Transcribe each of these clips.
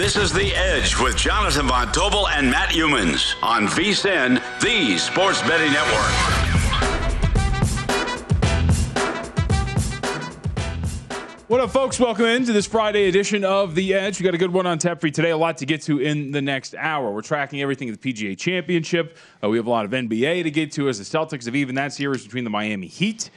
This is The Edge with Jonathan Von Tobel and Matt Youmans on VSIN, the Sports Betting Network. What up, folks? Welcome into this Friday edition of The Edge. We got a good one on tap for you today. A lot to get to in the next hour. We're tracking everything at the PGA Championship. Uh, we have a lot of NBA to get to as the Celtics have even that series between the Miami Heat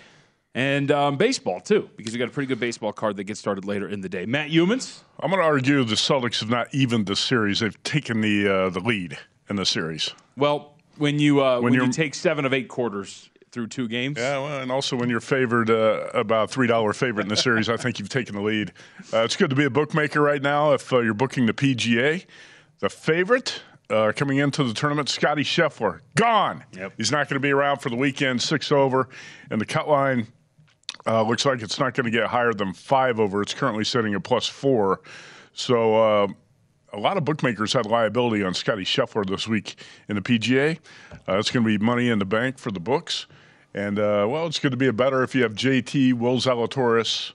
and um, baseball, too, because we got a pretty good baseball card that gets started later in the day. Matt Youmans? I'm going to argue the Celtics have not evened the series. They've taken the uh, the lead in the series. Well, when you uh, when, when you take seven of eight quarters through two games. Yeah, well, and also when you're favored uh, about three dollar favorite in the series, I think you've taken the lead. Uh, it's good to be a bookmaker right now. If uh, you're booking the PGA, the favorite uh, coming into the tournament, Scottie Scheffler, gone. Yep. He's not going to be around for the weekend. Six over, and the cut line uh, looks like it's not going to get higher than five over. It's currently sitting at plus four. So uh, a lot of bookmakers had liability on Scottie Scheffler this week in the PGA. Uh, it's going to be money in the bank for the books. And, uh, well, it's going to be a better if you have JT, Will Zalatoris,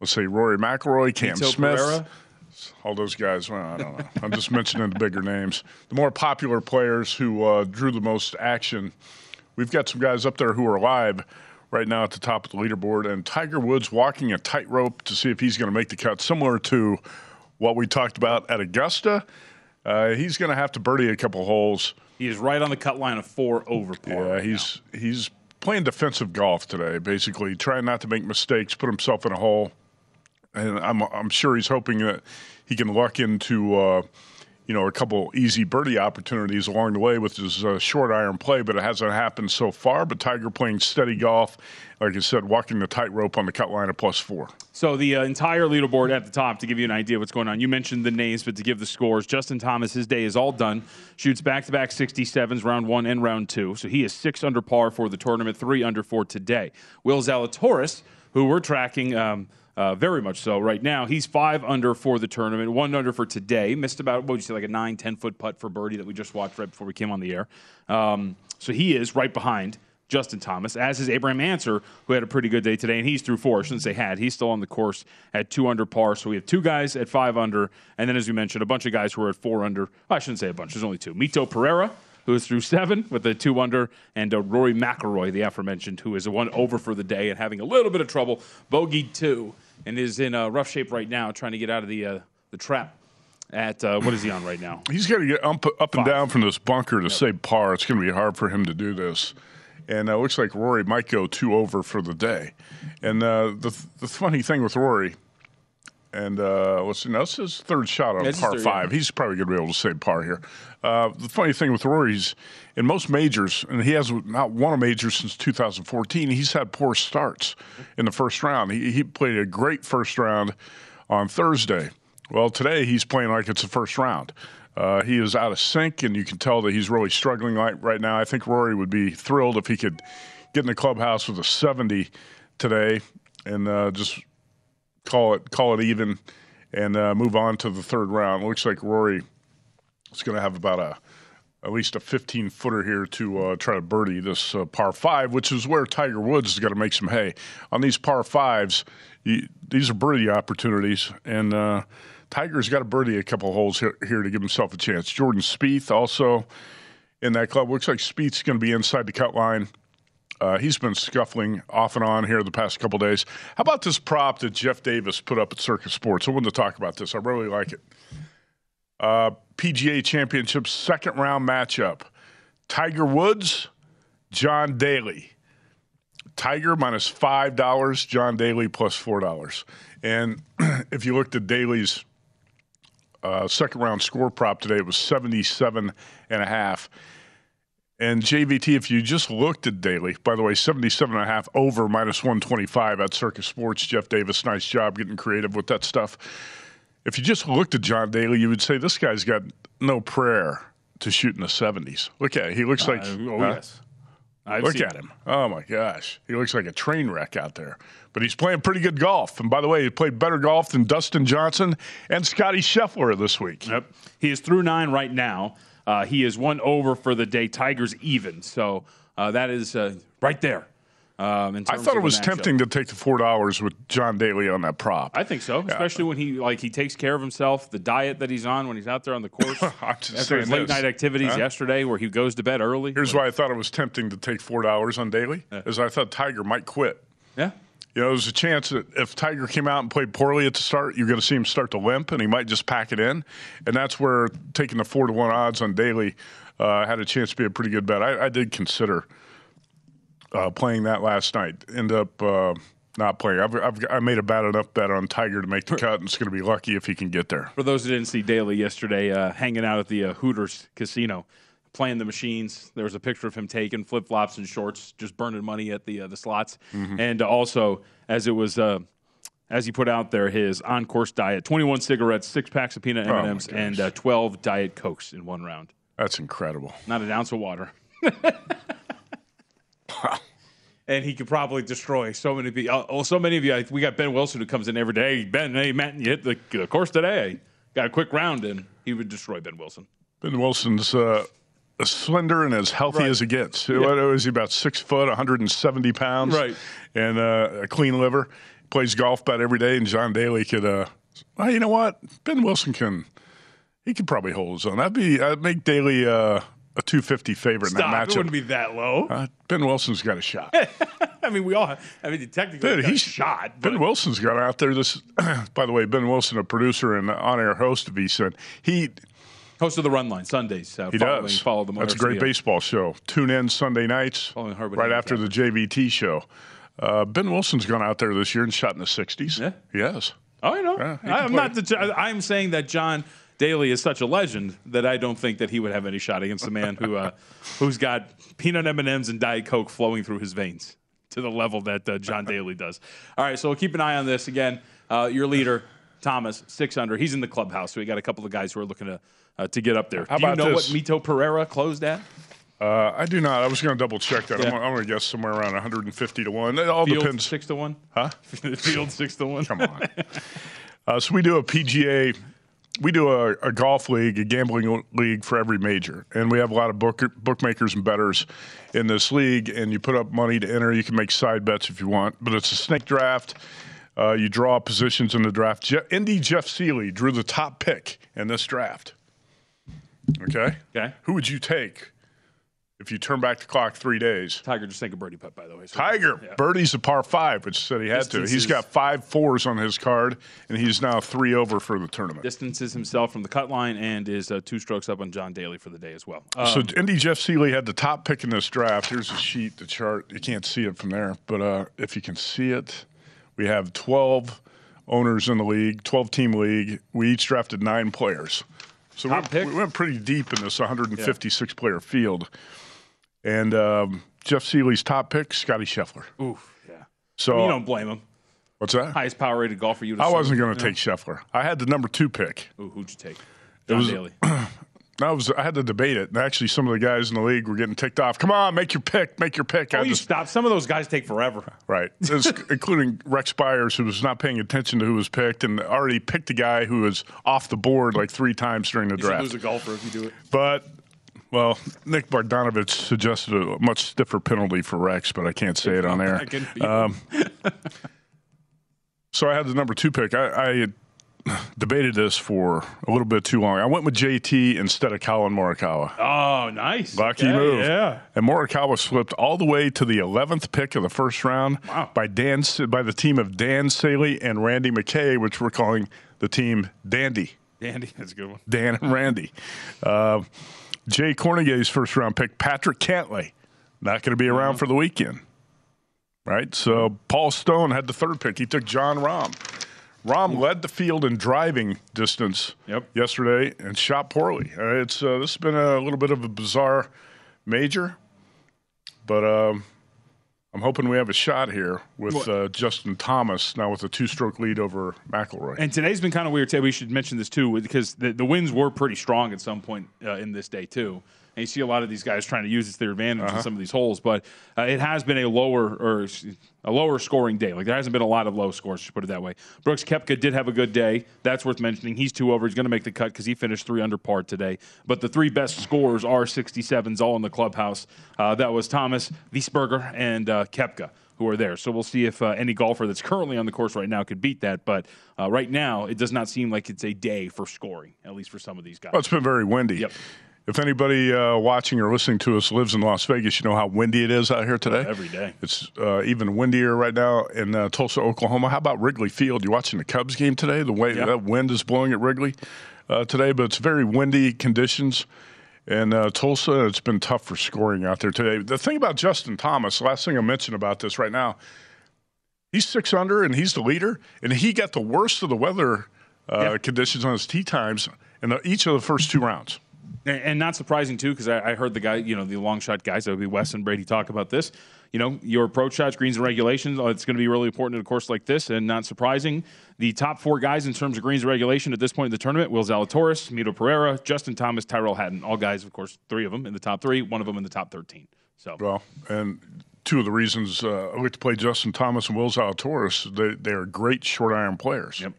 let's say Rory McIlroy, Cam Mito Smith. Pereira. All those guys, well, I don't know. I'm just mentioning the bigger names. The more popular players who uh, drew the most action. We've got some guys up there who are live right now at the top of the leaderboard, and Tiger Woods walking a tightrope to see if he's going to make the cut, similar to what we talked about at Augusta. Uh, he's going to have to birdie a couple holes. He is right on the cut line of four over par. Yeah, right he's he's playing defensive golf today, basically trying not to make mistakes, put himself in a hole, and I'm I'm sure he's hoping that he can luck into. Uh, you know, a couple easy birdie opportunities along the way with his uh, short iron play, but it hasn't happened so far. But Tiger playing steady golf, like I said, walking the tightrope on the cut line of plus four. So the uh, entire leaderboard at the top to give you an idea of what's going on. You mentioned the names, but to give the scores, Justin Thomas, his day is all done. Shoots back-to-back 67s, round one and round two. So he is six under par for the tournament, three under for today. Will Zalatoris, who we're tracking. Um, uh, very much so right now. He's five under for the tournament, one under for today. Missed about, what would you say, like a nine, 10 foot putt for birdie that we just watched right before we came on the air. Um, so he is right behind Justin Thomas, as is Abraham Ancer, who had a pretty good day today, and he's through four. I shouldn't say had. He's still on the course at two under par. So we have two guys at five under, and then, as you mentioned, a bunch of guys who are at four under. I shouldn't say a bunch. There's only two. Mito Pereira, who is through seven with a two under, and uh, Rory McIlroy, the aforementioned, who is a one over for the day and having a little bit of trouble. Bogey two, and is in uh, rough shape right now, trying to get out of the uh, the trap at uh, what is he on right now? He's got to get up, up and down from this bunker to save par. It's going to be hard for him to do this. And uh, it looks like Rory might go two over for the day. And uh, the the funny thing with Rory, and uh, let's see, now this is his third shot on Yeah, par five. yeah. He's probably going to be able to save par here. Uh, the funny thing with Rory is, in most majors, and he has not won a major since 2014. He's had poor starts in the first round. He, he played a great first round on Thursday. Well, today he's playing like it's the first round. Uh, he is out of sync, and you can tell that he's really struggling right, right now. I think Rory would be thrilled if he could get in the clubhouse with a 70 today and uh, just call it call it even and uh, move on to the third round. Looks like Rory is going to have about a at least a 15 footer here to uh, try to birdie this uh, par five, which is where Tiger Woods has got to make some hay on these par fives. You, these are birdie opportunities, and uh, Tiger's got to birdie a couple holes here, here to give himself a chance. Jordan Spieth also in that club. Looks like Spieth's going to be inside the cut line. Uh, he's been scuffling off and on here the past couple days. How about this prop that Jeff Davis put up at Circa Sports? I wanted to talk about this. I really like it. Uh, PGA Championship second round matchup: Tiger Woods, John Daly. Tiger minus five dollars, John Daly plus four dollars. And if you looked at Daly's uh, second round score prop today, it was 77 and a half. And JVT, if you just looked at Daly, by the way, 77 and a half over minus 125 at Circa Sports. Jeff Davis, nice job getting creative with that stuff. If you just looked at John Daly, you would say this guy's got no prayer to shoot in the 70s. Look at it. He looks like. Uh, oh huh? yes, I've Look at him. Oh my gosh. He looks like a train wreck out there. But he's playing pretty good golf. And by the way, he played better golf than Dustin Johnson and Scottie Scheffler this week. Yep. He is through nine right now. Uh, he is one over for the day. Tigers even. So uh, that is uh, right there. Um, in I thought it was tempting to take the four dollars with John Daly on that prop. I think so, especially when he like he takes care of himself. The diet that he's on when he's out there on the course. After his late this. night activities Huh? yesterday, where he goes to bed early. Here's why I thought it was tempting to take four dollars on Daly, is I thought Tiger might quit. Yeah. You know, there's a chance that if Tiger came out and played poorly at the start, you're going to see him start to limp, and he might just pack it in. And that's where taking the four to one odds on Daly uh, had a chance to be a pretty good bet. I, I did consider uh, playing that last night. End up uh, not playing. I've, I've I made a bad enough bet on Tiger to make the cut, and it's going to be lucky if he can get there. For those who didn't see Daly yesterday, uh, hanging out at the uh, Hooters casino, playing the machines. There was a picture of him taking flip flops and shorts, just burning money at the uh, the slots. Mm-hmm. And also, as it was, uh, as he put out there, his on course diet: twenty one cigarettes, six packs of peanut Oh, M and M's, gosh. and uh, twelve diet cokes in one round. That's incredible. Not an ounce of water. And he could probably destroy so many people. Oh, so many of you. We got Ben Wilson who comes in every day. Ben, hey, Matt, you hit the, course today. Got a quick round, and he would destroy Ben Wilson. Ben Wilson's uh, slender and as healthy Right. as it gets. What is he about six foot, 170 pounds, Right. And uh, a clean liver. Plays golf about every day, and John Daly could. Uh, well, you know what? Ben Wilson can. He could probably hold his own. That'd be. I'd make Daly uh, a 250 favorite in that that It wouldn't be that low. uh, ben Wilson's got a shot. I mean, we all. Have, I mean, technically, Dude, he's shot. Ben Wilson's got out there. This, by the way, Ben Wilson, a producer and on-air host of VSIN. He host of the Run Line Sundays. Uh, He following, does. Follow the That's a great baseball show. Tune in Sunday nights, Following Harvard right after the JVT show. Uh, ben Wilson's gone out there this year and shot in the 60s. Yeah. Yes. Oh, I know. Yeah, I'm play. not. The, I'm saying that John Daly is such a legend that I don't think that he would have any shot against a man who uh, who's got peanut M and M's and Diet Coke flowing through his veins to the level that uh, John Daly does. All right, so we'll keep an eye on this again. Uh, your leader, Thomas, six under. He's in the clubhouse, so we got a couple of guys who are looking to uh, to get up there. How Do you know this? what Mito Pereira closed at? Uh, I do not. I was going to double check that. Yeah. I'm, I'm going to guess somewhere around 150 to 1. It all Field depends. six to one. Huh? Field six to one. Come on. uh, so we do a PGA, we do a, a golf league, a gambling league for every major, and we have a lot of book, bookmakers and bettors in this league. And you put up money to enter. You can make side bets if you want, but it's a snake draft. Uh, you draw positions in the draft. Je- Indy Jeff Seeley drew the top pick in this draft. Okay. Okay. Who would you take If you turn back the clock three days, Tiger just sank a birdie putt, by the way. So Tiger yeah. birdie's a par five, which said he had to. He's got five fours on his card, and he's now three over for the tournament. distances himself from the cut line and is uh, two strokes up on John Daly for the day as well. Um, so Indy Jeff Seeley had the top pick in this draft. Here's the sheet, the chart. You can't see it from there, but uh, if you can see it, we have 12 owners in the league, 12 team league. We each drafted nine players. So we went, we went pretty deep in this 156 player field. And um, Jeff Seeley's top pick, Scotty Scheffler. oof, yeah. So you don't blame him. what's that? Highest power rated golfer you. I wasn't going to take Scheffler. I had the number two pick. Ooh, who'd you take? John was- Daly. I was I had to debate it. And actually, some of the guys in the league were getting ticked off. Come on, make your pick, make your pick. Oh, I you just stop. Some of those guys take forever. right, including Rex Byers, who was not paying attention to who was picked, and already picked a guy who was off the board like three times during the You draft. lose a golfer if you do it. But well, Nick Bogdanovich suggested a much stiffer penalty for Rex, but I can't say it on air. Um, so I had the number two pick. I, I had debated this for a little bit too long. I went with JT instead of Collin Morikawa. Oh, nice. Lucky Okay, move. Yeah. And Morikawa slipped all the way to the 11th pick of the first round Wow. by Dan by the team of Dan Saley and Randy McKay, which we're calling the team Dandy. Dandy, that's a good one. Dan and Randy. Uh, Jay Kornegay's first round pick, Patrick Cantlay, not going to be around for the weekend. Right? So Paul Stone had the third pick. He took Jon Rahm. Rahm led the field in driving distance Yep. yesterday and shot poorly. Uh, it's uh, this has been a little bit of a bizarre major, but um, I'm hoping we have a shot here with uh, Justin Thomas now with a two-stroke lead over McIlroy. And today's been kind of weird. Too. We should mention this too, because the, the winds were pretty strong at some point uh, in this day too. And you see a lot of these guys trying to use it to their advantage Uh-huh. in some of these holes, but uh, it has been a lower or a lower scoring day. Like there hasn't been a lot of low scores. Just put it that way. Brooks Koepka did have a good day. That's worth mentioning. He's two over. He's going to make the cut because he finished three under par today. But the three best scores are 67s, all in the clubhouse. Uh, that was Thomas, Wiesberger, and uh, Koepka who are there. So we'll see if uh, any golfer that's currently on the course right now could beat that. But uh, right now, it does not seem like it's a day for scoring, at least for some of these guys. Well, it's been very windy. Yep. If anybody uh, watching or listening to us lives in Las Vegas, you know how windy it is out here today. Every day. It's uh, even windier right now in uh, Tulsa, Oklahoma. How about Wrigley Field? You watching the Cubs game today? The way Yeah. that wind is blowing at Wrigley uh, today, but it's very windy conditions. And uh, Tulsa, it's been tough for scoring out there today. The thing about Justin Thomas, last thing I mentioned about this right now, he's six under and he's the leader, and he got the worst of the weather uh, Yeah. conditions on his tee times in the, each of the first two rounds. And, and not surprising too, because I, I heard the guy, you know, the long shot guys, that would be Wes and Brady, talk about this. You know, your approach shots, greens, and regulations. oh, It's going to be really important in a course like this, and not surprising. The top four guys in terms of greens and regulation at this point in the tournament: Will Zalatoris, Mito Pereira, Justin Thomas, Tyrrell Hatton. All guys, of course, three of them in the top three. One of them in the top thirteen. So Well, and two of the reasons uh, I like to play Justin Thomas and Will Zalatoris, they, they are great short iron players. Yep.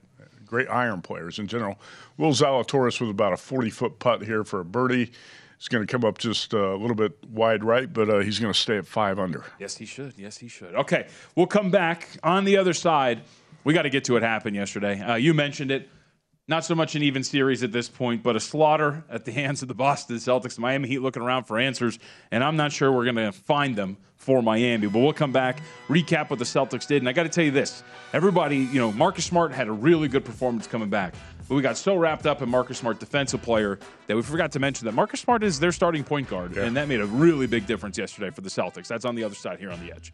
Great iron players in general. Will Zalatoris with about a 40 foot putt here for a birdie. He's going to come up just uh, a little bit wide right, but uh, he's going to stay at five under. Yes, he should. Yes, he should. Okay, we'll come back on the other side. We got to get to what happened yesterday. Uh, you mentioned it. Not so much an even series at this point, but a slaughter at the hands of the Boston Celtics. Miami Heat looking around for answers, and I'm not sure we're going to find them for Miami. But we'll come back, recap what the Celtics did. And I got to tell you this everybody, you know, Marcus Smart had a really good performance coming back. But we got so wrapped up in Marcus Smart, defensive player, that we forgot to mention that Marcus Smart is their starting point guard. And that made a really big difference yesterday for the Celtics. That's on the other side here on the edge.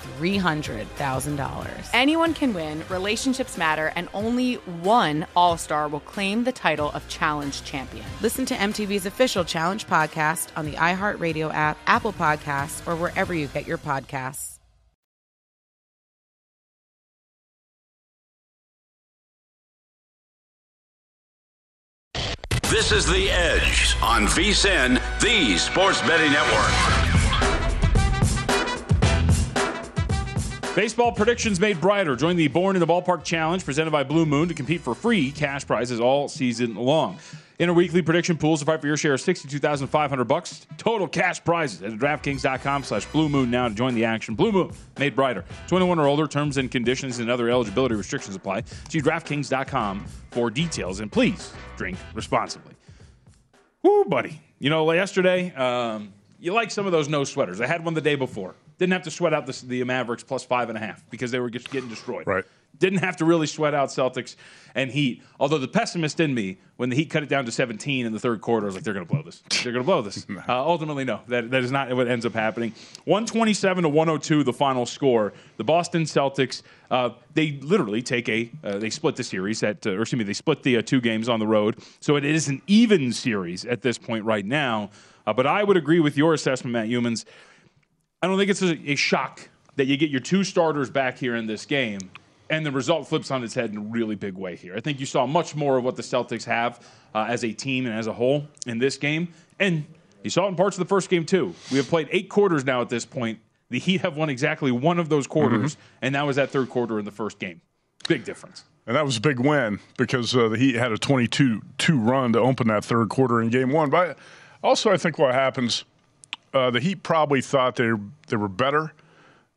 $300,000. Anyone can win, relationships matter, and only one All Star will claim the title of Challenge Champion. Listen to MTV's official Challenge podcast on the iHeartRadio app, Apple Podcasts, or wherever you get your podcasts. This is The Edge on VSIN, the sports betting network. Baseball predictions made brighter. Join the Born in the Ballpark Challenge presented by Blue Moon to compete for free cash prizes all season long. Interweekly prediction pools to fight for your share of 62500 bucks Total cash prizes at DraftKings.com slash Blue Moon now to join the action. Blue Moon, made brighter. 21 or older, terms and conditions and other eligibility restrictions apply. See DraftKings.com for details. And please drink responsibly. Woo, buddy. You know, yesterday, um, you like some of those no sweaters. I had one the day before. Didn't have to sweat out the, the Mavericks plus five and a half because they were just getting destroyed. Right. Didn't have to really sweat out Celtics and Heat. Although the pessimist in me, when the Heat cut it down to 17 in the third quarter, I was like, they're going to blow this. They're going to blow this. Uh, ultimately, no. That, that is not what ends up happening. 127 to 102, the final score. The Boston Celtics, uh, they literally take a, uh, they split the series at, uh, or excuse me, they split the uh, two games on the road. So it is an even series at this point right now. Uh, but I would agree with your assessment, Matt Youmans. I don't think it's a, a shock that you get your two starters back here in this game and the result flips on its head in a really big way here. I think you saw much more of what the Celtics have uh, as a team and as a whole in this game, and you saw it in parts of the first game too. We have played eight quarters now at this point. The Heat have won exactly one of those quarters, Mm-hmm. and that was that third quarter in the first game. Big difference. And that was a big win because uh, the Heat had a 22 2 run to open that third quarter in game one. But also, I think what happens, uh, the Heat probably thought they, they were better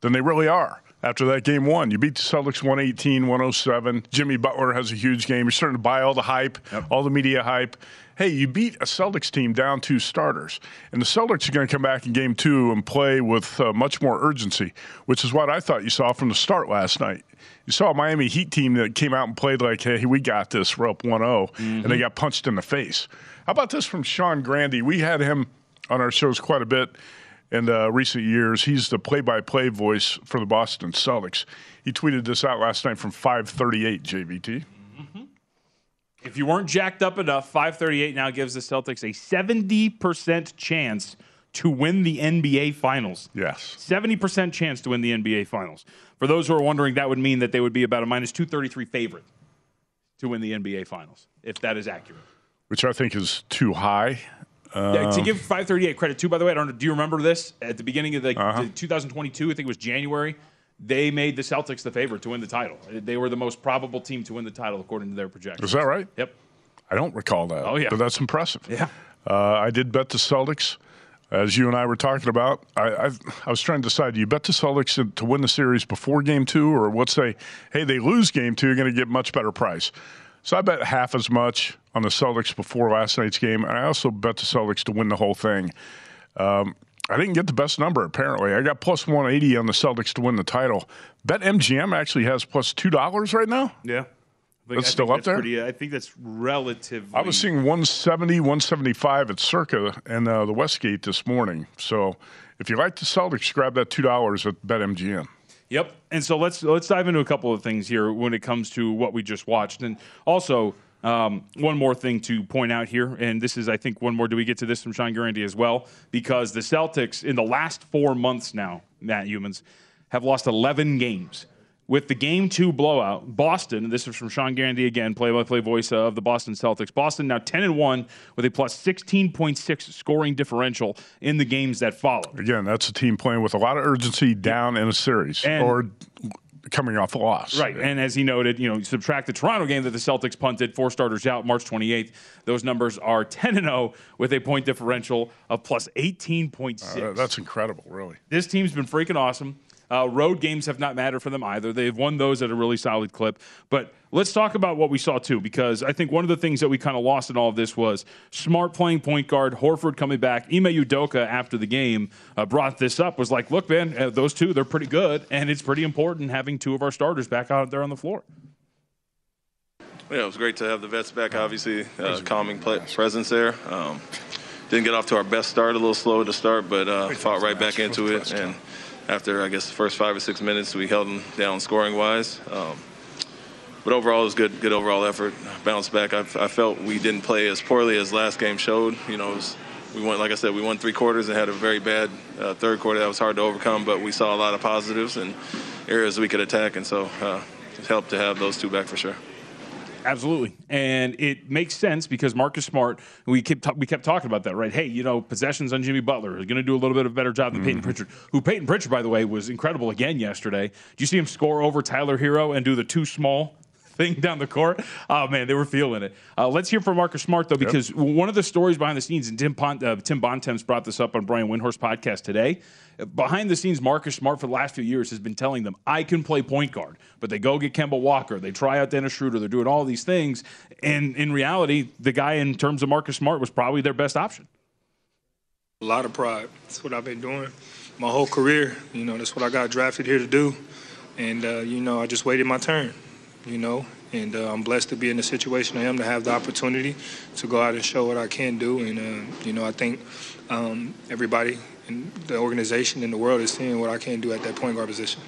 than they really are. after that game one. You beat the Celtics 118, 107. Jimmy Butler has a huge game. You're starting to buy all the hype, all the media hype. Hey, you beat a Celtics team down two starters. And the Celtics are going to come back in game two and play with uh, much more urgency, which is what I thought you saw from the start last night. You saw a Miami Heat team that came out and played like, hey, we got this. We're up 1 0, and they got punched in the face. How about this from Sean Grande? We had him on our shows quite a bit in uh, recent years. He's the play-by-play voice for the Boston Celtics. He tweeted this out last night from 538 JVT. If you weren't jacked up enough, 538 now gives the Celtics a 70% chance to win the NBA Finals. Yes. 70% chance to win the NBA Finals. For those who are wondering, that would mean that they would be about a minus 233 favorite to win the NBA Finals, if that is accurate. Which I think is too high. To Um, give 538 credit too, by the way, I don't know. Do you remember this at the beginning of the, Uh-huh. the 2022? I think it was January. They made the Celtics the favorite to win the title. They were the most probable team to win the title according to their projections. Is that right? Yep. I don't recall that. Oh, yeah. But that's impressive. Yeah. Uh, I did bet the Celtics, as you and I were talking about. I, I, I was trying to decide: do you bet the Celtics to, to win the series before Game Two, or what? Say, hey, they lose Game Two, you're going to get much better price. So I bet half as much on the Celtics before last night's game, and I also bet the Celtics to win the whole thing. Um, I didn't get the best number apparently. I got plus 180 on the Celtics to win the title. Bet MGM actually has plus plus two dollars right now. Yeah. Think- That's I still up there? pretty- I think that's relatively. I was seeing 170, 175 at Circa and uh, the Westgate this morning. So if you like the Celtics, grab that two dollars at BetMGM. Yep. And so let's let's dive into a couple of things here when it comes to what we just watched, and also um, one more thing to point out here, and this is I think one more. Do we get to this from Sean Grande as well? Because the Celtics in the last four months now, Matt Youmans, have lost 11 games. With the game two blowout, Boston, this is from Sean Grande again, play by play voice of the Boston Celtics. Boston now 10 and 1 with a plus 16.6 scoring differential in the games that follow. Again, that's a team playing with a lot of urgency down in a series And- or coming off a loss. Right. And as he noted, you know, you subtract the Toronto game that the Celtics punted, four starters out March 28th. Those numbers are 10 and 0 with a point differential of plus 18.6. Uh, that's incredible, really. This team's been freaking awesome. Uh, road games have not mattered for them either. They've won those at a really solid clip. But let's talk about what we saw too, because I think one of the things that we kind of lost in all of this was Smart playing point guard, Horford coming back. Ime Udoka after the game uh, brought this up. Was like, look, man, uh, those two they're pretty good, and it's pretty important having two of our starters back out there on the floor. Yeah, it was great to have the vets back. Obviously, uh, calming play, presence there. Um, didn't get off to our best start, a little slow to start, but uh, fought right back into it. And after, I guess, the first five or six minutes, we held them down scoring wise. Um, but overall, it was good. Good overall effort. Bounced back. I, I felt we didn't play as poorly as last game showed. You know, was, we went like I said, we won three quarters and had a very bad uh, third quarter that was hard to overcome. But we saw a lot of positives and areas we could attack, and so uh, it helped to have those two back for sure. Absolutely, and it makes sense because Marcus Smart. We kept we kept talking about that, right? Hey, you know, possessions on Jimmy Butler is going to do a little bit of a better job than mm-hmm. Payton Pritchard. Who Payton Pritchard, by the way, was incredible again yesterday. Do you see him score over Tyler Herro and do the too small? Thing down the court. Oh man, they were feeling it. Uh, let's hear from Marcus Smart though, because one of the stories behind the scenes, and Tim Pont, uh, Tim Bontemps brought this up on Brian Windhorst podcast today. Behind the scenes, Marcus Smart for the last few years has been telling them, "I can play point guard," but they go get Kemba Walker, they try out Dennis Schroeder, they're doing all these things, and in reality, the guy in terms of Marcus Smart was probably their best option. A lot of pride. That's what I've been doing my whole career. You know, that's what I got drafted here to do. And, uh, you know, I just waited my turn, you know. And uh, I'm blessed to be in the situation I am to have the opportunity to go out and show what I can do. And, uh, you know, I think um, everybody in the organization in the world is seeing what I can do at that point guard position.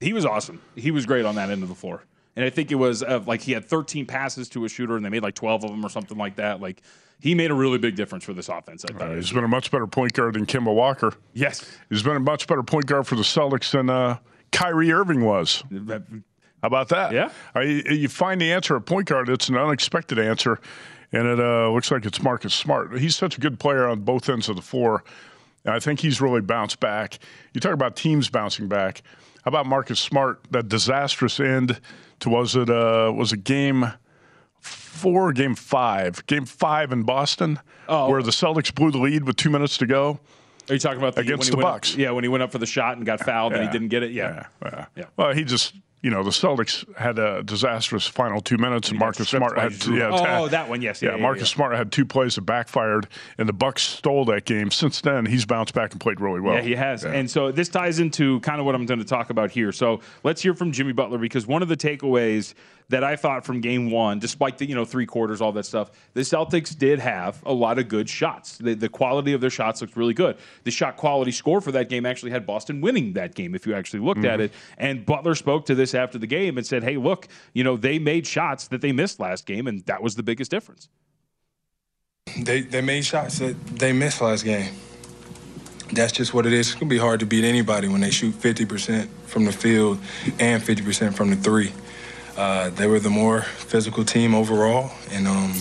He was awesome. He was great on that end of the floor. And I think it was uh, like he had 13 passes to a shooter, and they made like 12 of them or something like that. Like he made a really big difference for this offense. I thought. Uh, he's been a much better point guard than Kemba Walker. Yes. He's been a much better point guard for the Celtics than uh, Kyrie Irving was. How about that? Yeah. Uh, you, you find the answer at point guard, it's an unexpected answer, and it uh, looks like it's Marcus Smart. He's such a good player on both ends of the floor. And I think he's really bounced back. You talk about teams bouncing back. How about Marcus Smart? That disastrous end to was it uh, was it game four, game five, game five in Boston, where the Celtics blew the lead with two minutes to go. Are you talking about the, against when the Bucks? Up, yeah, when he went up for the shot and got fouled and he didn't get it. Yeah. Yeah, Yeah. Well, he just, you know, the Celtics had a disastrous final two minutes, and Marcus Smart had Drew. yeah, Oh, that one, yes. Yeah, yeah, yeah, Marcus yeah. Smart had two plays that backfired, and the Bucks stole that game. Since then, he's bounced back and played really well. Yeah, he has. And so this ties into kind of what I'm going to talk about here. So let's hear from Jimmy Butler because one of the takeaways that I thought from game one, despite the, you know, three quarters, all that stuff, the Celtics did have a lot of good shots. The, the quality of their shots looked really good. The shot quality score for that game actually had Boston winning that game if you actually looked at Mhm. it. And Butler spoke to this after the game and said, hey, look, you know, they made shots that they missed last game, and that was the biggest difference. They they made shots that they missed last game. That's just what it is. It's gonna be hard to beat anybody when they shoot 50% from the field and 50% from the three. Uh, they were the more physical team overall, and um,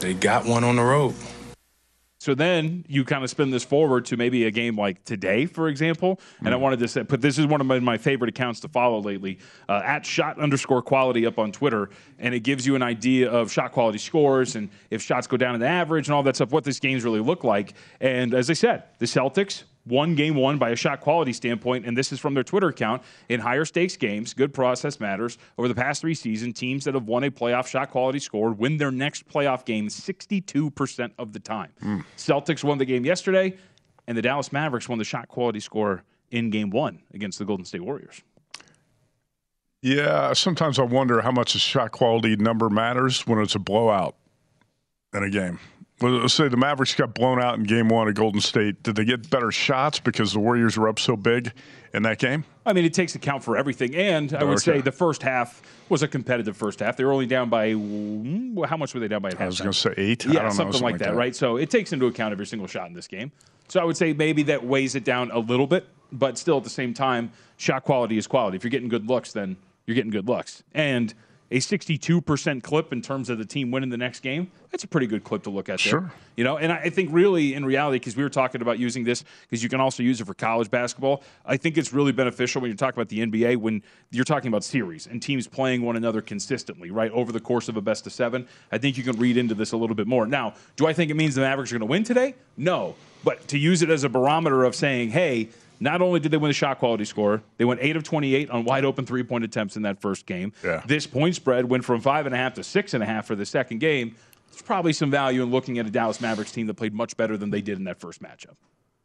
they got one on the road. So then you kind of spin this forward to maybe a game like today, for example. And I wanted to say, but this is one of my, my favorite accounts to follow lately uh, at shot underscore quality up on Twitter. And it gives you an idea of shot quality scores and if shots go down in the average and all that stuff, what this game's really look like. And as I said, the Celtics won game one by a shot quality standpoint, and this is from their Twitter account. In higher stakes games, good process matters. Over the past three seasons, teams that have won a playoff shot quality score win their next playoff game 62% of the time. Hmm. Celtics won the game yesterday, and the Dallas Mavericks won the shot quality score in game one against the Golden State Warriors. Yeah, sometimes I wonder how much a shot quality number matters when it's a blowout in a game. Well, Let's say the Mavericks got blown out in game one of Golden State. Did they get better shots because the Warriors were up so big in that game? I mean, it takes account for everything. And I would Okay. say the first half was a competitive first half. They were only down by, how much were they down by I was going to say eight. I Yeah, don't know, something, like that, right? So it takes into account every single shot in this game. So I would say maybe that weighs it down a little bit, but still at the same time, shot quality is quality. If you're getting good looks, then you're getting good looks. And a 62% clip in terms of the team winning the next game, that's a pretty good clip to look at there. Sure. You know, and I think really in reality, because we were talking about using this, because you can also use it for college basketball, I think it's really beneficial when you're talking about the NBA when you're talking about series and teams playing one another consistently, right, over the course of a best of seven. I think you can read into this a little bit more. Now, do I think it means the Mavericks are going to win today? No. But to use it as a barometer of saying, hey, not only did they win the shot quality score, they went eight of 28 on wide open three point attempts in that first game. Yeah. This point spread went from five and a half to six and a half for the second game. There's probably some value in looking at a Dallas Mavericks team that played much better than they did in that first matchup.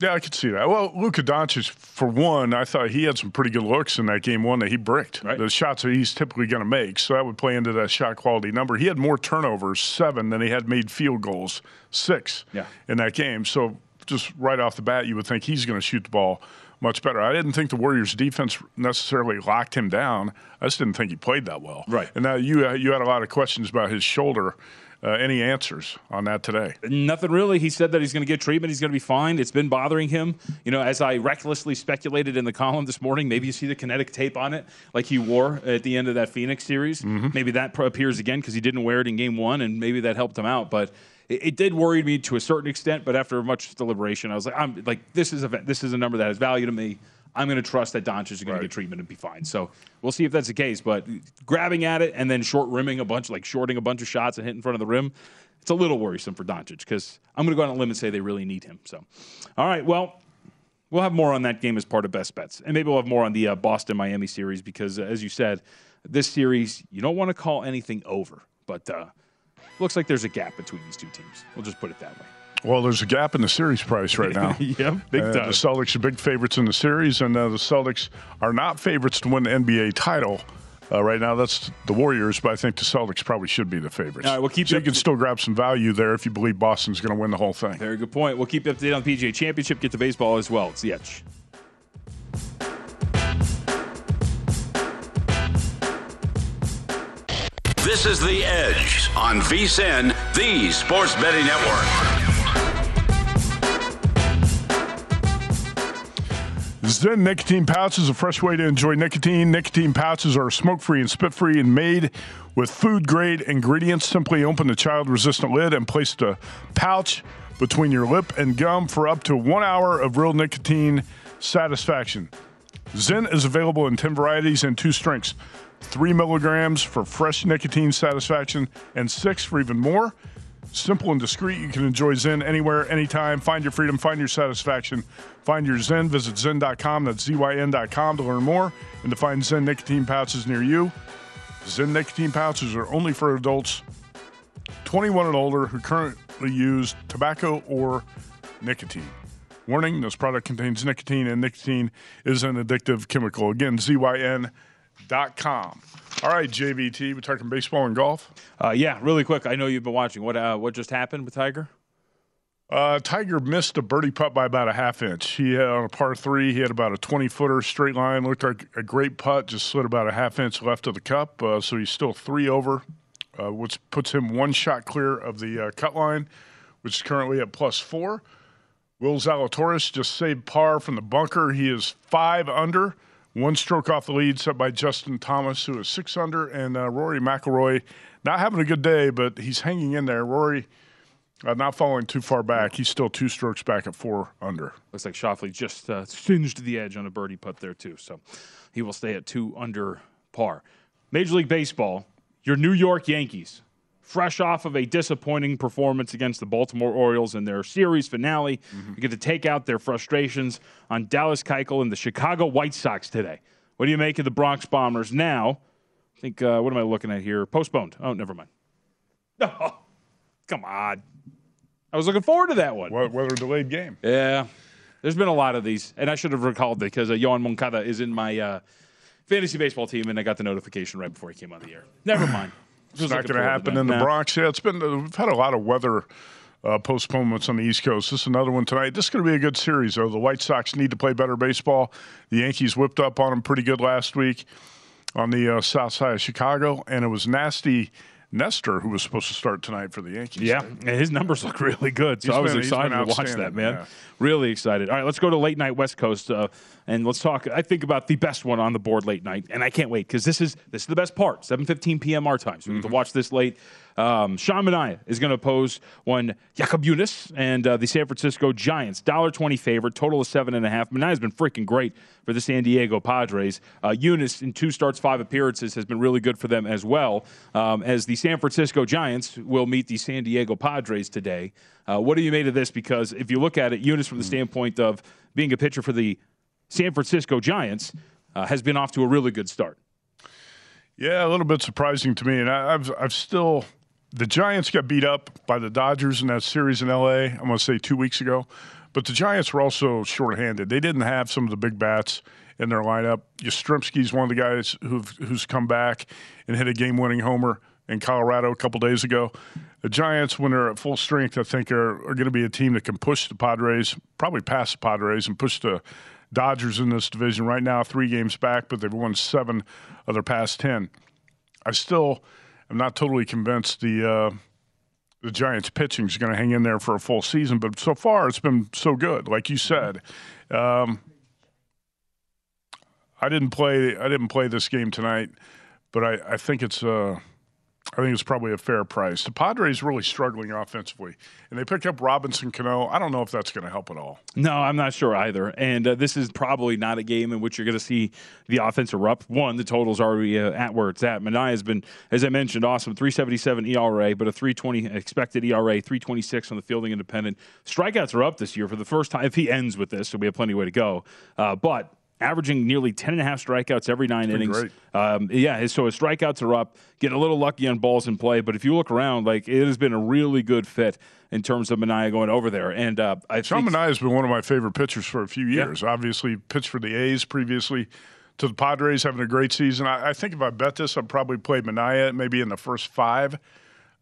Yeah, I could see that. Well, Luka Doncic, for one, I thought he had some pretty good looks in that game one that he bricked. The shots that he's typically going to make, so that would play into that shot quality number. He had more turnovers, seven, than he had made field goals, six, Yeah. in that game. So just right off the bat, you would think he's going to shoot the ball much better. I didn't think the Warriors' defense necessarily locked him down. I just didn't think he played that well. Right. And now you uh, you had a lot of questions about his shoulder. Uh, any answers on that today? Nothing really. He said that he's going to get treatment. He's going to be fine. It's been bothering him. You know, as I recklessly speculated in the column this morning, maybe you see the kinetic tape on it like he wore at the end of that Phoenix series. Maybe that appears again because he didn't wear it in game one, and maybe that helped him out. But it, it did worry me to a certain extent. But after much deliberation, I was like, I'm like, this is a this is a number that has value to me. I'm going to trust that Doncic is going to get treatment and be fine. So we'll see if that's the case. But grabbing at it and then short rimming a bunch, like shorting a bunch of shots and hitting in front of the rim, it's a little worrisome for Doncic because I'm going to go out on a limb and say they really need him. So, all right, well, we'll have more on that game as part of best bets, and maybe we'll have more on the uh, Boston Miami series because, uh, as you said, this series you don't want to call anything over, but uh, looks like there's a gap between these two teams. We'll just put it that way. Well, there's a gap in the series price right now. Yep, big Uh, time. The Celtics are big favorites in the series, and uh, the Celtics are not favorites to win the NBA title. Uh, right now, that's the Warriors, but I think the Celtics probably should be the favorites. All right, we'll keep so you can still grab some value there if you believe Boston's going to win the whole thing. Very good point. We'll keep you up to date on PGA Championship. Get to baseball as well. It's the Edge. This is The Edge on VSIN, the Sports Betting Network. ZYN nicotine pouches, a fresh way to enjoy nicotine. Nicotine pouches are smoke free and spit free and made with food grade ingredients. Simply open the child resistant lid and place the pouch between your lip and gum for up to one hour of real nicotine satisfaction. ZYN is available in 10 varieties and two strengths three milligrams for fresh nicotine satisfaction and six for even more. Simple and discreet. You can enjoy ZYN anywhere, anytime. Find your freedom, find your satisfaction, find your ZYN. Visit ZYN.com, that's ZYN.com to learn more and to find ZYN nicotine pouches near you. ZYN nicotine pouches are only for adults 21 and older who currently use tobacco or nicotine. Warning this product contains nicotine, and nicotine is an addictive chemical. Again, ZYN.com. All right, JVT, we're talking baseball and golf. Uh, yeah, really quick. I know you've been watching. What uh, what just happened with Tiger? Uh, Tiger missed a birdie putt by about a half inch. He had on a par three. He had about a 20 footer straight line. Looked like a great putt, just slid about a half inch left of the cup. Uh, so he's still three over, uh, which puts him one shot clear of the uh, cut line, which is currently at plus four. Will Zalatoris just saved par from the bunker. He is five under, one stroke off the lead, set by Justin Thomas, who is six under, and uh, Rory McIlroy not having a good day, but he's hanging in there. Rory uh, not falling too far back. He's still two strokes back at four under. Looks like Schauffele just uh, singed the edge on a birdie putt there too, so he will stay at two under par. Major League Baseball, your New York Yankees fresh off of a disappointing performance against the Baltimore Orioles in their series finale. Mm-hmm. You get to take out their frustrations on Dallas Keuchel and the Chicago White Sox today. What do you make of the Bronx Bombers now? I think, uh, what am I looking at here? Postponed. Oh, never mind. Oh, come on. I was looking forward to that one. Weather delayed game. Yeah. There's been a lot of these, and I should have recalled it because uh, Yoán Moncada is in my uh, fantasy baseball team, and I got the notification right before he came on the air. Never mind. It's not going to happen in the Bronx. Yeah, it's been we've had a lot of weather uh, postponements on the East Coast. This is another one tonight. This is going to be a good series, though. The White Sox need to play better baseball. The Yankees whipped up on them pretty good last week on the uh, south side of Chicago, and it was nasty. Nestor, who was supposed to start tonight for the Yankees. Yeah, and his numbers look really good. So He's I was been- excited to watch that, man. yeah. Really excited. All right, let's go to late night West Coast, uh, and let's talk. I think about the best one on the board late night, and I can't wait because this is this is the best part. Seven fifteen p.m. our time, so we get Mm-hmm. to watch this late. Um, Sean Manaea is going to oppose one Jakob Junis and uh, the San Francisco Giants. Dollar twenty favorite, total of seven and a half. Manaea's been freaking great for the San Diego Padres. Uh, Junis in two starts, five appearances has been really good for them as well. Um, as the San Francisco Giants will meet the San Diego Padres today. Uh, what do you made of this? Because if you look at it, Junis from the standpoint of being a pitcher for the San Francisco Giants uh, has been off to a really good start. Yeah, a little bit surprising to me, and I, I've I've still the Giants got beat up by the Dodgers in that series in L.A. I'm going to say two weeks ago, but the Giants were also shorthanded. They didn't have some of the big bats in their lineup. Yastrzemski's one of the guys who's come back and hit a game-winning homer in Colorado a couple days ago. The Giants, when they're at full strength, I think are, are going to be a team that can push the Padres, probably pass the Padres, and push the Dodgers in this division. Right now, three games back, but they've won seven of their past ten. I still am not totally convinced the uh, the Giants' pitching is going to hang in there for a full season, but so far it's been so good. Like you said, um, I didn't play. I didn't play this game tonight, but I, I think it's. Uh, I think it's probably a fair price. The Padres really struggling offensively, and they picked up Robinson Cano. I don't know if that's going to help at all. No, I'm not sure either. And uh, this is probably not a game in which you're going to see the offense erupt. One, the total's already uh, at where it's at. Manaea has been, as I mentioned, awesome. 377 ERA, but a 320 expected ERA, 326 on the fielding independent. Strikeouts are up this year for the first time. If he ends with this, so we have plenty of way to go. Uh, but averaging nearly 10 and a half strikeouts every nine innings. Um, yeah, so his strikeouts are up. Getting a little lucky on balls in play, but if you look around, like it has been a really good fit in terms of Manaea going over there. And uh, I Sean think Manaea has been one of my favorite pitchers for a few years. Obviously, pitched for the A's previously to the Padres, having a great season. I, I think if I bet this, I'd probably play Manaea maybe in the first five.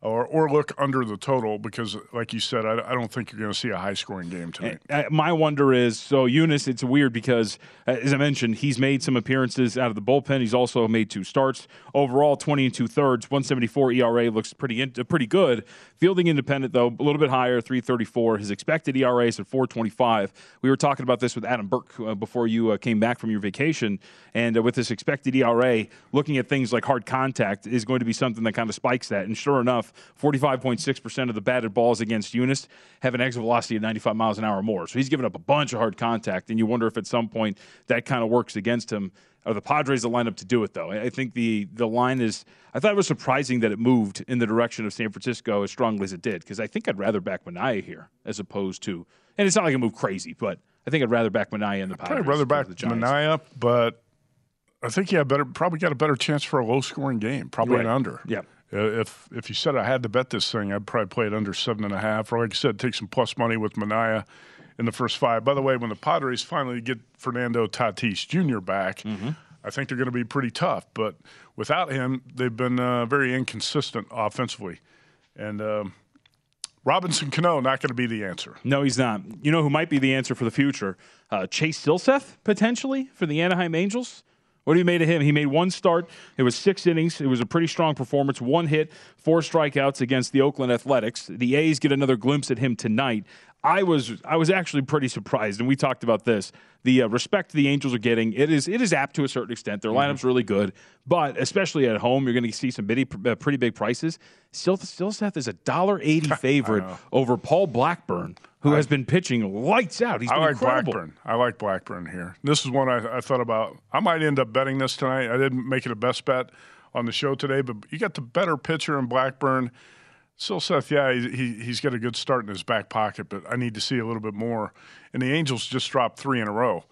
Or, or look under the total because, like you said, I, I don't think you're going to see a high scoring game tonight. Uh, my wonder is so Junis. It's weird because, uh, as I mentioned, he's made some appearances out of the bullpen. He's also made two starts. Overall, twenty and two thirds, one seventy four ERA looks pretty in, uh, pretty good. Fielding independent though, a little bit higher, three thirty four. His expected ERA is at four twenty five. We were talking about this with Adam Burke uh, before you uh, came back from your vacation, and with this expected ERA, looking at things like hard contact is going to be something that kind of spikes that. And sure enough, enough. 45.6% of the batted balls against Junis have an exit velocity of 95 miles an hour or more. So he's given up a bunch of hard contact, and you wonder if at some point that kind of works against him. Are the Padres the lineup to do it though? I think the the line is. I thought it was surprising that it moved in the direction of San Francisco as strongly as it did because I think I'd rather back Manaea here as opposed to. And it's not like it moved crazy, but I think I'd rather back Manaea in the Padres. I'd rather back the Giants. Manaea, but I think you have better probably got a better chance for a low scoring game, probably Right. an under. Yeah. Uh, If if you said I had to bet this thing, I'd probably play it under seven and a half. Or like I said, take some plus money with Manaea in the first five. By the way, when the Padres finally get Fernando Tatis Jr. back, Mm-hmm. I think they're going to be pretty tough. But without him, they've been uh, very inconsistent offensively. And um, Robinson Cano not going to be the answer. No, he's not. You know who might be the answer for the future? Uh, Chase Silseth, potentially, for the Anaheim Angels. What have you made of him? He made one start. It was six innings. It was a pretty strong performance. One hit, four strikeouts against the Oakland Athletics. The A's get another glimpse at him tonight. I was I was actually pretty surprised, and we talked about this. The uh, respect the Angels are getting it is it is apt to a certain extent. Their lineup's really good, but especially at home, you're going to see some bitty, uh, pretty big prices. Still, Silseth is a dollar eighty favorite over Paul Blackburn, who has been pitching lights out. He's I I like incredible. Blackburn. I like Blackburn here. This is one I, I thought about. I might end up betting this tonight. I didn't make it a best bet on the show today, but you got the better pitcher in Blackburn. Silseth, yeah, he, he, he's got a good start in his back pocket, but I need to see a little bit more. And the Angels just dropped three in a row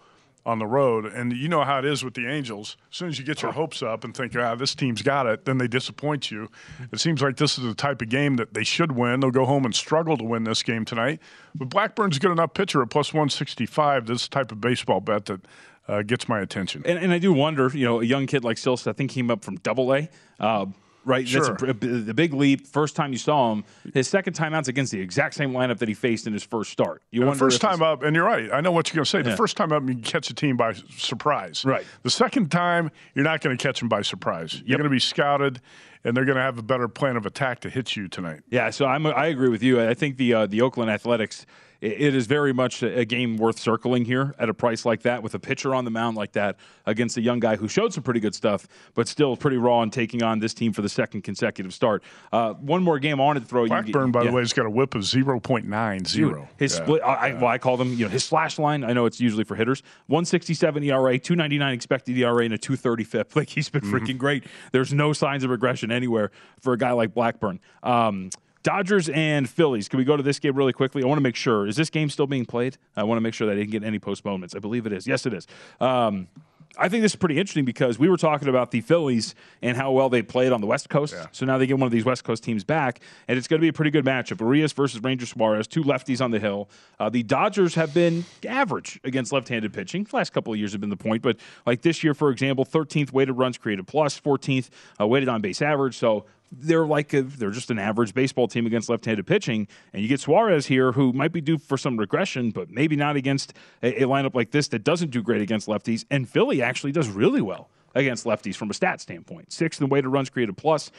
on the road. And you know how it is with the Angels. As soon as you get your hopes up and think, ah, this team's got it, then they disappoint you. It seems like this is the type of game that they should win. They'll go home and struggle to win this game tonight. But Blackburn's a good enough pitcher at plus 165. This type of baseball bet that uh, gets my attention. And, and I do wonder, you know, a young kid like Silseth, I think he came up from Double A. Uh, right, Sure. that's a, the big leap. First time you saw him, his second time out's against the exact same lineup that he faced in his first start. You wonder first time up, and you're right. I know what you're going to say. The Yeah. first time up, you catch a team by surprise. Right. The second time, you're not going to catch them by surprise. You're going to be scouted, and they're going to have a better plan of attack to hit you tonight. Yeah, so I'm, I agree with you. I think the uh, the Oakland Athletics, it is very much a, game worth circling here at a price like that with a pitcher on the mound like that against a young guy who showed some pretty good stuff, but still pretty raw and taking on this team for the second consecutive start. Uh, one more game I wanted to throw you. Blackburn, by yeah. the way, has got a whip of 0.90. Dude, His Yeah. split, I, well, I call them, you know, his slash line. I know it's usually for hitters. 167 ERA, 299 expected ERA, and a 230 FIP. Like he's been freaking great. There's no signs of regression anywhere for a guy like Blackburn. Um, Dodgers and Phillies. Can we go to this game really quickly? I want to make sure. Is this game still being played? I want to make sure that I didn't get any postponements. I believe it is. Yes, it is. Um, I think this is pretty interesting because we were talking about the Phillies and how well they played on the West Coast. So now they get one of these West Coast teams back, and it's going to be a pretty good matchup. Urías versus Ranger Suarez, two lefties on the hill. Uh, the Dodgers have been average against left-handed pitching. The last couple of years have been the point, but like this year, for example, 13th weighted runs created plus, 14th uh, weighted on base average. So they're like a, they're just an average baseball team against left-handed pitching, and you get Suarez here, who might be due for some regression, but maybe not against a, a lineup like this that doesn't do great against lefties. And Philly actually does really well against lefties from a stat standpoint. Sixth in to runs created plus.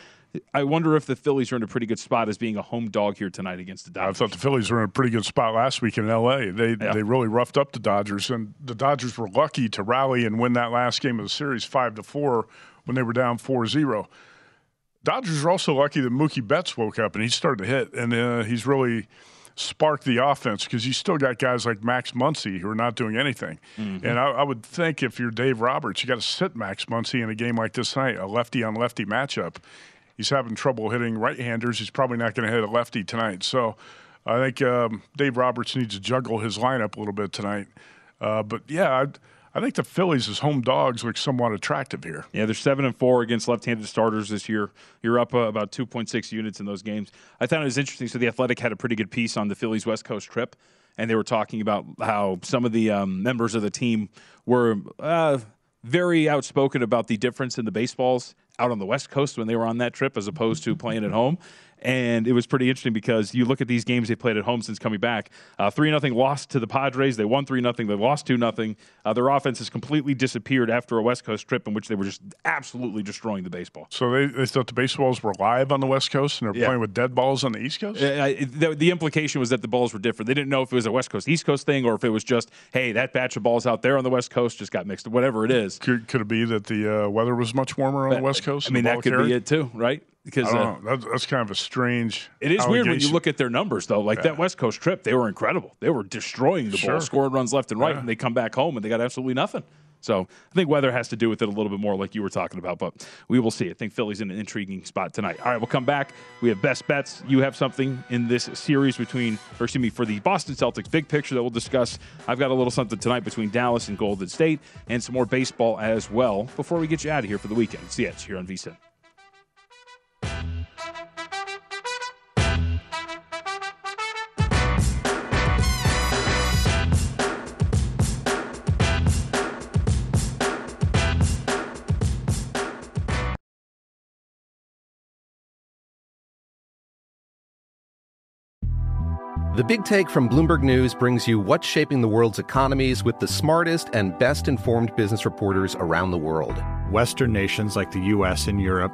I wonder if the Phillies are in a pretty good spot as being a home dog here tonight against the Dodgers. I thought the Phillies were in a pretty good spot last week in L.A. They they really roughed up the Dodgers, and the Dodgers were lucky to rally and win that last game of the series five to four when they were down 4-0. Dodgers are also lucky that Mookie Betts woke up and he started to hit, and uh, he's really sparked the offense because you still got guys like Max Muncy who are not doing anything. Mm-hmm. And I, I would think if you're Dave Roberts, you got to sit Max Muncy in a game like this tonight, a lefty on lefty matchup. He's having trouble hitting right-handers. He's probably not going to hit a lefty tonight. So I think um, Dave Roberts needs to juggle his lineup a little bit tonight. Uh, but yeah, I, I think the Phillies as home dogs look somewhat attractive here. Yeah, they're seven and four against left-handed starters this year. You're up uh, about 2.6 units in those games. I thought it was interesting. So the Athletic had a pretty good piece on the Phillies West Coast trip, and they were talking about how some of the um, members of the team were uh, very outspoken about the difference in the baseballs out on the West Coast when they were on that trip as opposed to playing at home. And it was pretty interesting because you look at these games they played at home since coming back. Uh, Three nothing lost to the Padres. They won three nothing. They lost two nothing. Uh, their offense has completely disappeared after a West Coast trip in which they were just absolutely destroying the baseball. So they, they thought the baseballs were live on the West Coast and they're Yeah. playing with dead balls on the East Coast? Uh, the, the implication was that the balls were different. They didn't know if it was a West Coast East Coast thing or if it was just, hey, that batch of balls out there on the West Coast just got mixed. Whatever it is. Could, could it be that the uh, weather was much warmer on the West Coast? I mean, that could carried? be it too, right? Because uh. That's, that's kind of a strange. it is weird when you look at their numbers, though. Like Yeah. that West Coast trip, they were incredible. They were destroying the ball, Sure. scoring runs left and right, Yeah. and they come back home and they got absolutely nothing. So I think weather has to do with it a little bit more, like you were talking about. But we will see. I think Philly's in an intriguing spot tonight. All right, we'll come back. We have best bets. You have something in this series between, or excuse me, for the Boston Celtics big picture that we'll discuss. I've got a little something tonight between Dallas and Golden State, and some more baseball as well. Before we get you out of here for the weekend, See you here on VSIN. The Big Take from Bloomberg News brings you what's shaping the world's economies with the smartest and best informed business reporters around the world. Western nations like the US and Europe.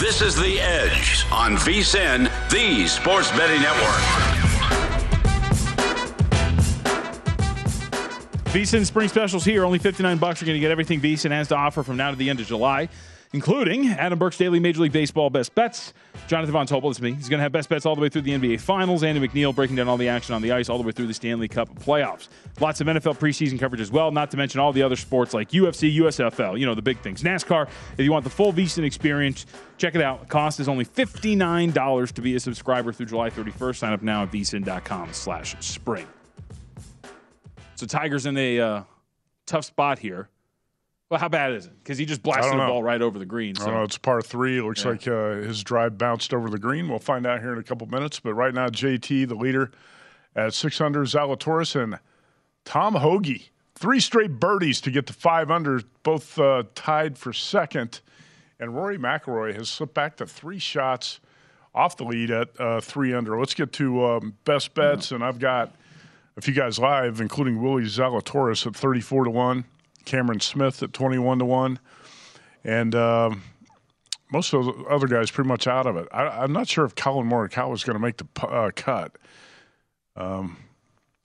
This is The Edge on VSIN, the sports betting network. VSIN spring specials here. Only 59 bucks. You're going to get everything VSIN has to offer from now to the end of July, including Adam Burke's daily Major League Baseball best bets, Jonathan Von Tobel, it's me. He's going to have best bets all the way through the NBA Finals. Andy McNeil breaking down all the action on the ice all the way through the Stanley Cup playoffs. Lots of NFL preseason coverage as well, not to mention all the other sports like UFC, USFL, you know, the big things. NASCAR, if you want the full VSIN experience, check it out. Cost is only $59 to be a subscriber through July 31st. Sign up now at vsin.com slash spring. So Tiger's in a uh, tough spot here. Well, how bad is it? Because he just blasted the ball right over the green. I don't know. It's par three. It looks Yeah. like uh, his drive bounced over the green. We'll find out here in a couple minutes. But right now, JT, the leader at six under, Zalatoris and Tom Hoge. Three straight birdies to get to five under, both uh, tied for second. And Rory McIlroy has slipped back to three shots off the lead at uh, three under. Let's get to um, best bets, and I've got a few guys live, including Willie Zalatoris at thirty-four to one, Cameron Smith at twenty-one to one, and um, most of the other guys pretty much out of it. I, I'm not sure if Collin Morikawa is going to make the uh, cut. Um,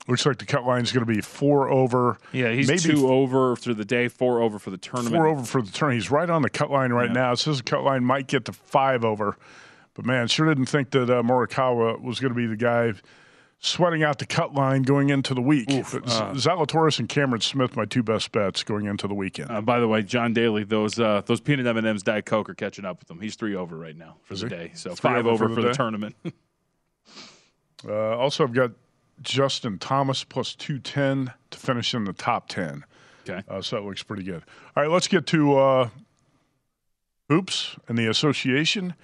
looks like the cut line is going to be four over. yeah, he's maybe two over through the day, four over for the tournament. Four over for the turn. He's right on the cut line right Yeah. now. It says the cut line might get to five over. But man, sure didn't think that uh, Morikawa was going to be the guy sweating out the cut line going into the week. Z- uh. Zalatoris and Cameron Smith, my two best bets going into the weekend. Uh, by the way, John Daly, those uh, those peanut M and M's Diet Coke are catching up with him. He's three over right now for Is the he? day, so Three five over over, for for the the, tournament. Uh, also, I've got Justin Thomas plus 210 to finish in the top 10. Okay. Uh, so that looks pretty good. All right, let's get to uh, hoops and the association.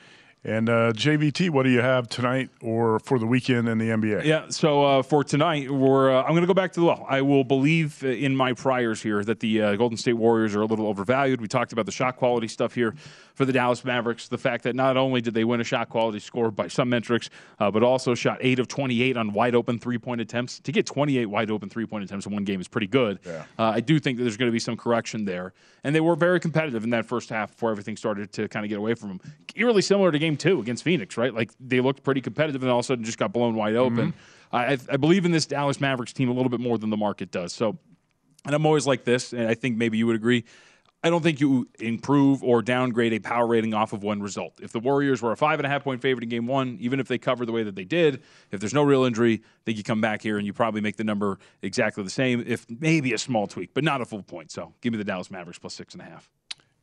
And uh, JVT, what do you have tonight or for the weekend in the NBA? Yeah. So uh, for tonight, we're uh, I'm going to go back to the well. I will believe uh, in my priors here that the uh, Golden State Warriors are a little overvalued. We talked about the shot quality stuff here for the Dallas Mavericks. The fact that not only did they win a shot quality score by some metrics, uh, but also shot eight of 28 on wide open three point attempts. To get 28 wide open three point attempts in one game is pretty good. Uh, I do think that there's going to be some correction there, and they were very competitive in that first half before everything started to kind of get away from them. Eerily similar to Game Two against Phoenix, right? Like they looked pretty competitive, and all of a sudden just got blown wide open. Mm-hmm. I, I believe in this Dallas Mavericks team a little bit more than the market does. So, and I'm always like this, and I think maybe you would agree. I don't think you improve or downgrade a power rating off of one result. If the Warriors were a five and a half point favorite in game one, even if they cover the way that they did, if there's no real injury, I think you come back here and you probably make the number exactly the same, if maybe a small tweak, but not a full point. So give me the Dallas Mavericks plus six and a half.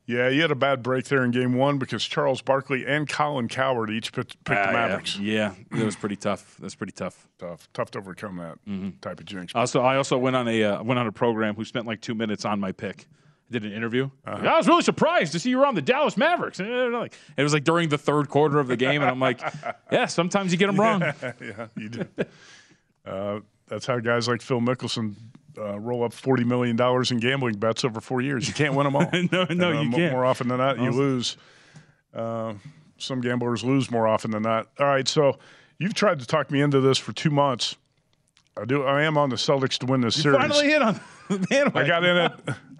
Yeah, you had a bad break there in game one because Charles Barkley and Colin Cowherd each picked, picked Ah, the. Mavericks. Yeah, that was pretty tough. That's pretty tough. Tough, tough to overcome that Mm-hmm. type of jinx. Also, I also went on a uh, went on a program who spent like two minutes on my pick. I did an interview. Uh-huh. I was really surprised to see you were on the Dallas Mavericks. And, uh, It was like during the third quarter of the game, and I'm like, yeah, sometimes you get them wrong. yeah, you do. uh, that's how guys like Phil Mickelson uh, roll up forty million dollars in gambling bets over four years. You can't win them all. No, no, And, uh, you mo- can't. More often than not, you Also- lose. Uh, some gamblers lose more often than not. All right, so you've tried to talk me into this for two months. I do. I am on the Celtics to win this You series. finally hit on the bandwagon. I got in it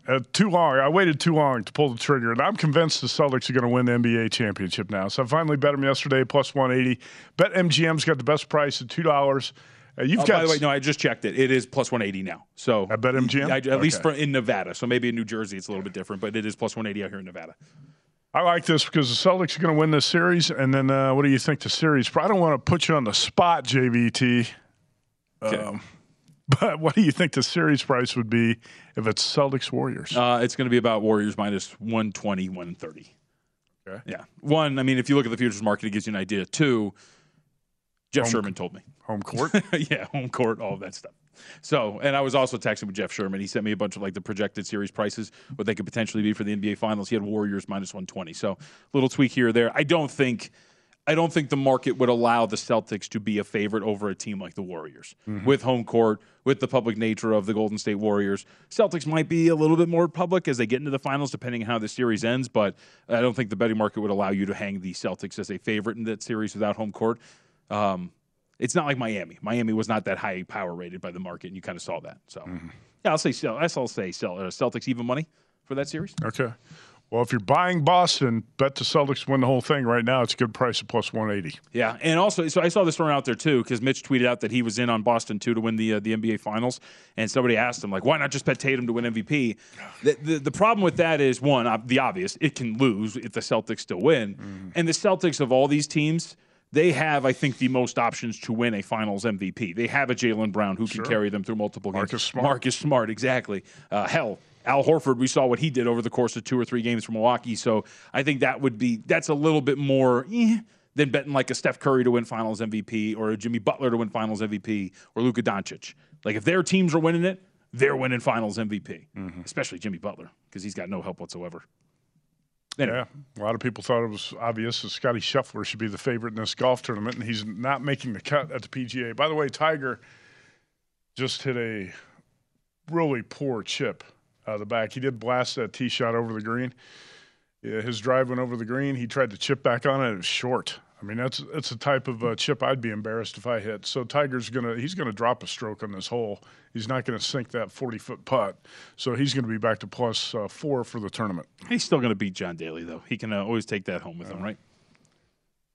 uh, too long. I waited too long to pull the trigger, and I'm convinced the Celtics are going to win the NBA championship now. So I finally bet them yesterday, plus 180. Bet MGM's got the best price at two dollars. Uh, you've Oh, got by the way, no, I just checked it. It is plus 180 now. So I bet MGM? I, at least for in Nevada. So maybe in New Jersey it's a little bit different, but it is plus 180 out here in Nevada. I like this because the Celtics are going to win this series. And then, uh, what do you think the series? Price? I don't want to put you on the spot, JVT. Um, but what do you think the series price would be if it's Celtics Warriors? Uh, it's going to be about Warriors minus 120, 130. Okay. Yeah. One, I mean, if you look at the futures market, it gives you an idea. Two, Jeff Home- Sherman told me. Home court. yeah, home court, all of that stuff. So, and I was also texting with Jeff Sherman. He sent me a bunch of like the projected series prices, what they could potentially be for the NBA Finals. He had Warriors minus 120. So, little tweak here or there. I don't think, I don't think the market would allow the Celtics to be a favorite over a team like the Warriors Mhm. with home court, with the public nature of the Golden State Warriors. Celtics might be a little bit more public as they get into the finals, depending on how the series ends. But I don't think the betting market would allow you to hang the Celtics as a favorite in that series without home court. Um, it's not like Miami. Miami was not that high power rated by the market, and you kind of saw that. So, Mm-hmm. yeah, I'll say Cel- I'll say Cel- uh, Celtics even money for that series. Okay. Well, if you're buying Boston, bet the Celtics win the whole thing right now. It's a good price of plus 180. Yeah, and also, so I saw this one out there too because Mitch tweeted out that he was in on Boston too to win the uh, the NBA Finals, and somebody asked him like, why not just bet Tatum to win MVP? The, the, the problem with that is one, the obvious, it can lose if the Celtics still win, and the Celtics of all these teams. They have, I think, the most options to win a Finals MVP. They have a Jaylen Brown who can carry them through multiple games. Marcus Smart. Marcus Smart, exactly. Uh, hell, Al Horford, we saw what he did over the course of two or three games for Milwaukee. So I think that would be that's a little bit more eh, than betting like a Steph Curry to win Finals MVP or a Jimmy Butler to win Finals MVP or Luka Doncic. Like if their teams are winning it, they're winning Finals MVP, especially Jimmy Butler because he's got no help whatsoever. Yeah, a lot of people thought it was obvious that Scottie Scheffler should be the favorite in this golf tournament, and he's not making the cut at the PGA. By the way, Tiger just hit a really poor chip out of the back. He did blast that tee shot over the green. Yeah, his drive went over the green. He tried to chip back on it. It was short. I mean, that's that's the type of uh, chip I'd be embarrassed if I hit. So Tiger's gonna he's gonna drop a stroke on this hole. He's not gonna sink that forty foot putt. So he's gonna be back to plus uh, four for the tournament. He's still going to beat John Daly though. He can uh, always take that home with him, right?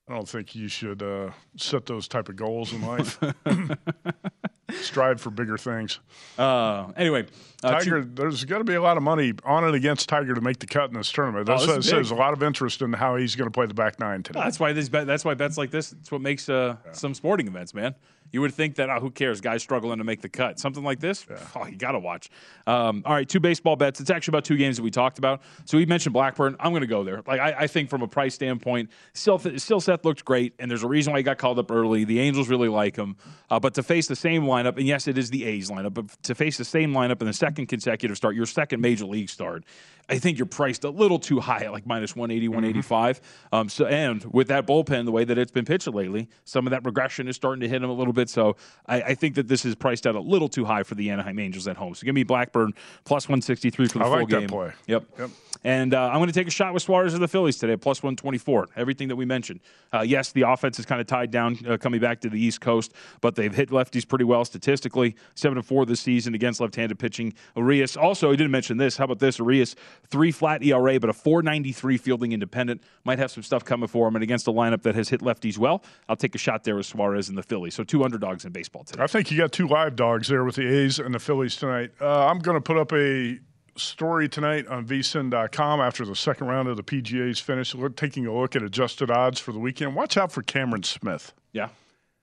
I don't think you should uh, set those type of goals in life. Strive for bigger things. Uh, anyway, uh, Tiger, there's got to be a lot of money on and against Tiger to make the cut in this tournament. Oh, That's this what it is says. A lot of interest in how he's going to play the back nine today. That's why this bet, that's why bets like this. It's what makes uh, some sporting events, man. You would think that oh, who cares? Guys struggling to make the cut. Something like this, oh, you got to watch. Um, all right, two baseball bets. It's actually about two games that we talked about. So we mentioned Blackburn. I'm going to go there. Like I, I think from a price standpoint, still Silseth looked great, and there's a reason why he got called up early. The Angels really like him, uh, but to face the same lineup, and yes, it is the A's lineup, but to face the same lineup in the second consecutive start, your second major league start, I think you're priced a little too high at like minus 180, 185. Um, so, and with that bullpen, the way that it's been pitched lately, some of that regression is starting to hit him a little bit. So, I, I think that this is priced out a little too high for the Anaheim Angels at home. So, give me Blackburn plus 163 for the I full like that game. play. Yep. Yep. And uh, I'm going to take a shot with Suarez of the Phillies today, plus 124. Everything that we mentioned. Uh, yes, the offense is kind of tied down uh, coming back to the East Coast, but they've hit lefties pretty well statistically. 7 to 4 this season against left handed pitching. Urías, also, he didn't mention this. How about this? Urías, three flat ERA, but a 493 fielding independent. Might have some stuff coming for him. And against a lineup that has hit lefties well, I'll take a shot there with Suarez and the Phillies. So two underdogs in baseball today. I think you got two live dogs there with the A's and the Phillies tonight. Uh, I'm going to put up a story tonight on vsin.com after the second round of the PGA's finished, look, taking a look at adjusted odds for the weekend. Watch out for Cameron Smith. Yeah.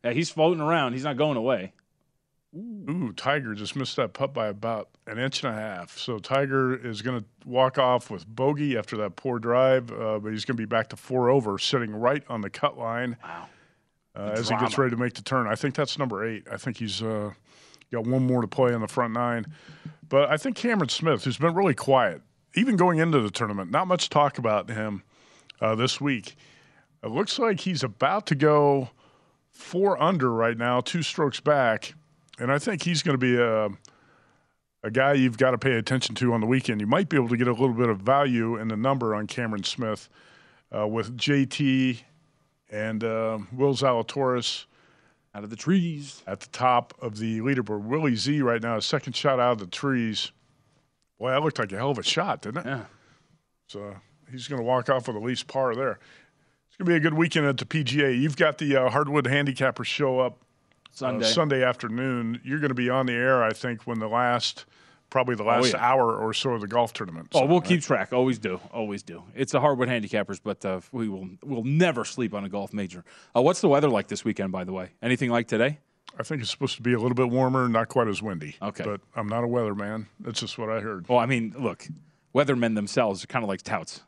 Yeah, he's floating around. He's not going away. Ooh, Tiger just missed that putt by about an inch and a half. So Tiger is going to walk off with bogey after that poor drive, uh, but he's going to be back to four over, sitting right on the cut line. Wow. Uh, as he gets ready to make the turn. I think that's number eight. I think he's uh, got one more to play on the front nine. But I think Cameron Smith, who's been really quiet, even going into the tournament, not much talk about him uh, this week. It looks like he's about to go four under right now, two strokes back. And I think he's going to be a, a guy you've got to pay attention to on the weekend. You might be able to get a little bit of value in the number on Cameron Smith uh, with JT and uh, Will Zalatoris out of the trees at the top of the leaderboard. Willie Z right now, his second shot out of the trees. Boy, that looked like a hell of a shot, didn't it? Yeah. So he's going to walk off with at least par there. It's going to be a good weekend at the PGA. You've got the uh, Hardwood Handicappers show up Sunday. uh, Sunday afternoon. You're going to be on the air, I think, when the last, probably the Oh, last yeah. hour or so of the golf tournament. Oh, we'll keep track. Always do. Always do. It's a hardwood handicappers, but uh, we will we'll never sleep on a golf major. Uh, what's the weather like this weekend, by the way? Anything like today? I think it's supposed to be a little bit warmer, not quite as windy. Okay. But I'm not a weatherman. That's just what I heard. Well, I mean, look, weathermen themselves are kind of like touts.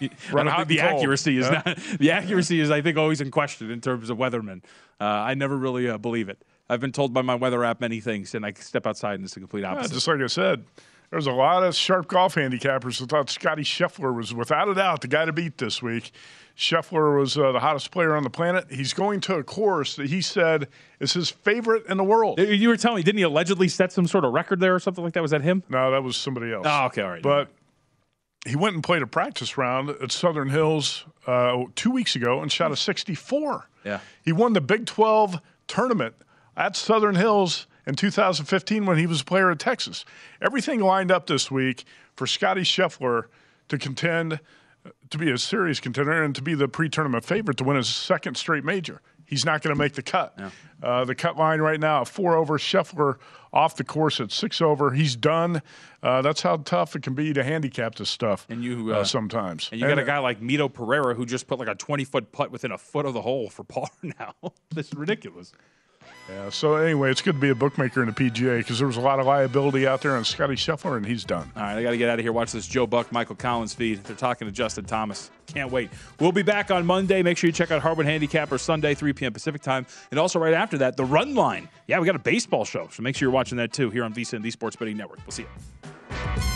Don't think the and accuracy is Yeah. not the accuracy is I think always in question in terms of weathermen. Uh, I never really uh, believe it. I've been told by my weather app many things, and I step outside and it's the complete Yeah, opposite. just like I said, there's a lot of sharp golf handicappers who thought Scottie Scheffler was, without a doubt, the guy to beat this week. Scheffler was uh, the hottest player on the planet. He's going to a course that he said is his favorite in the world. You were telling me, didn't he allegedly set some sort of record there or something like that? Was that him? No, that was somebody else. Oh, okay, all right. But he went and played a practice round at Southern Hills uh, two weeks ago and shot a 64. Yeah. He won the Big 12 tournament at Southern Hills in 2015 when he was a player at Texas. Everything lined up this week for Scottie Scheffler to contend, to be a serious contender, and to be the pre-tournament favorite to win his second straight major. He's not going to make the cut. Uh, the cut line right now, four over. Scheffler off the course at six over. He's done. Uh, that's how tough it can be to handicap this stuff. And you uh, uh, sometimes. And you got a guy like Mito Pereira who just put like a 20 foot putt within a foot of the hole for par now. this is ridiculous. Yeah. So anyway, it's good to be a bookmaker in the PGA because there was a lot of liability out there on Scottie Scheffler, and he's done. All right, I got to get out of here. Watch this Joe Buck, Michael Collins feed. They're talking to Justin Thomas. Can't wait. We'll be back on Monday. Make sure you check out Hardwood Handicapper Sunday, 3 p.m. Pacific time. And also right after that, the Run Line. Yeah, we got a baseball show. So make sure you're watching that too here on VSIN, the Sports Betting Network. We'll see you.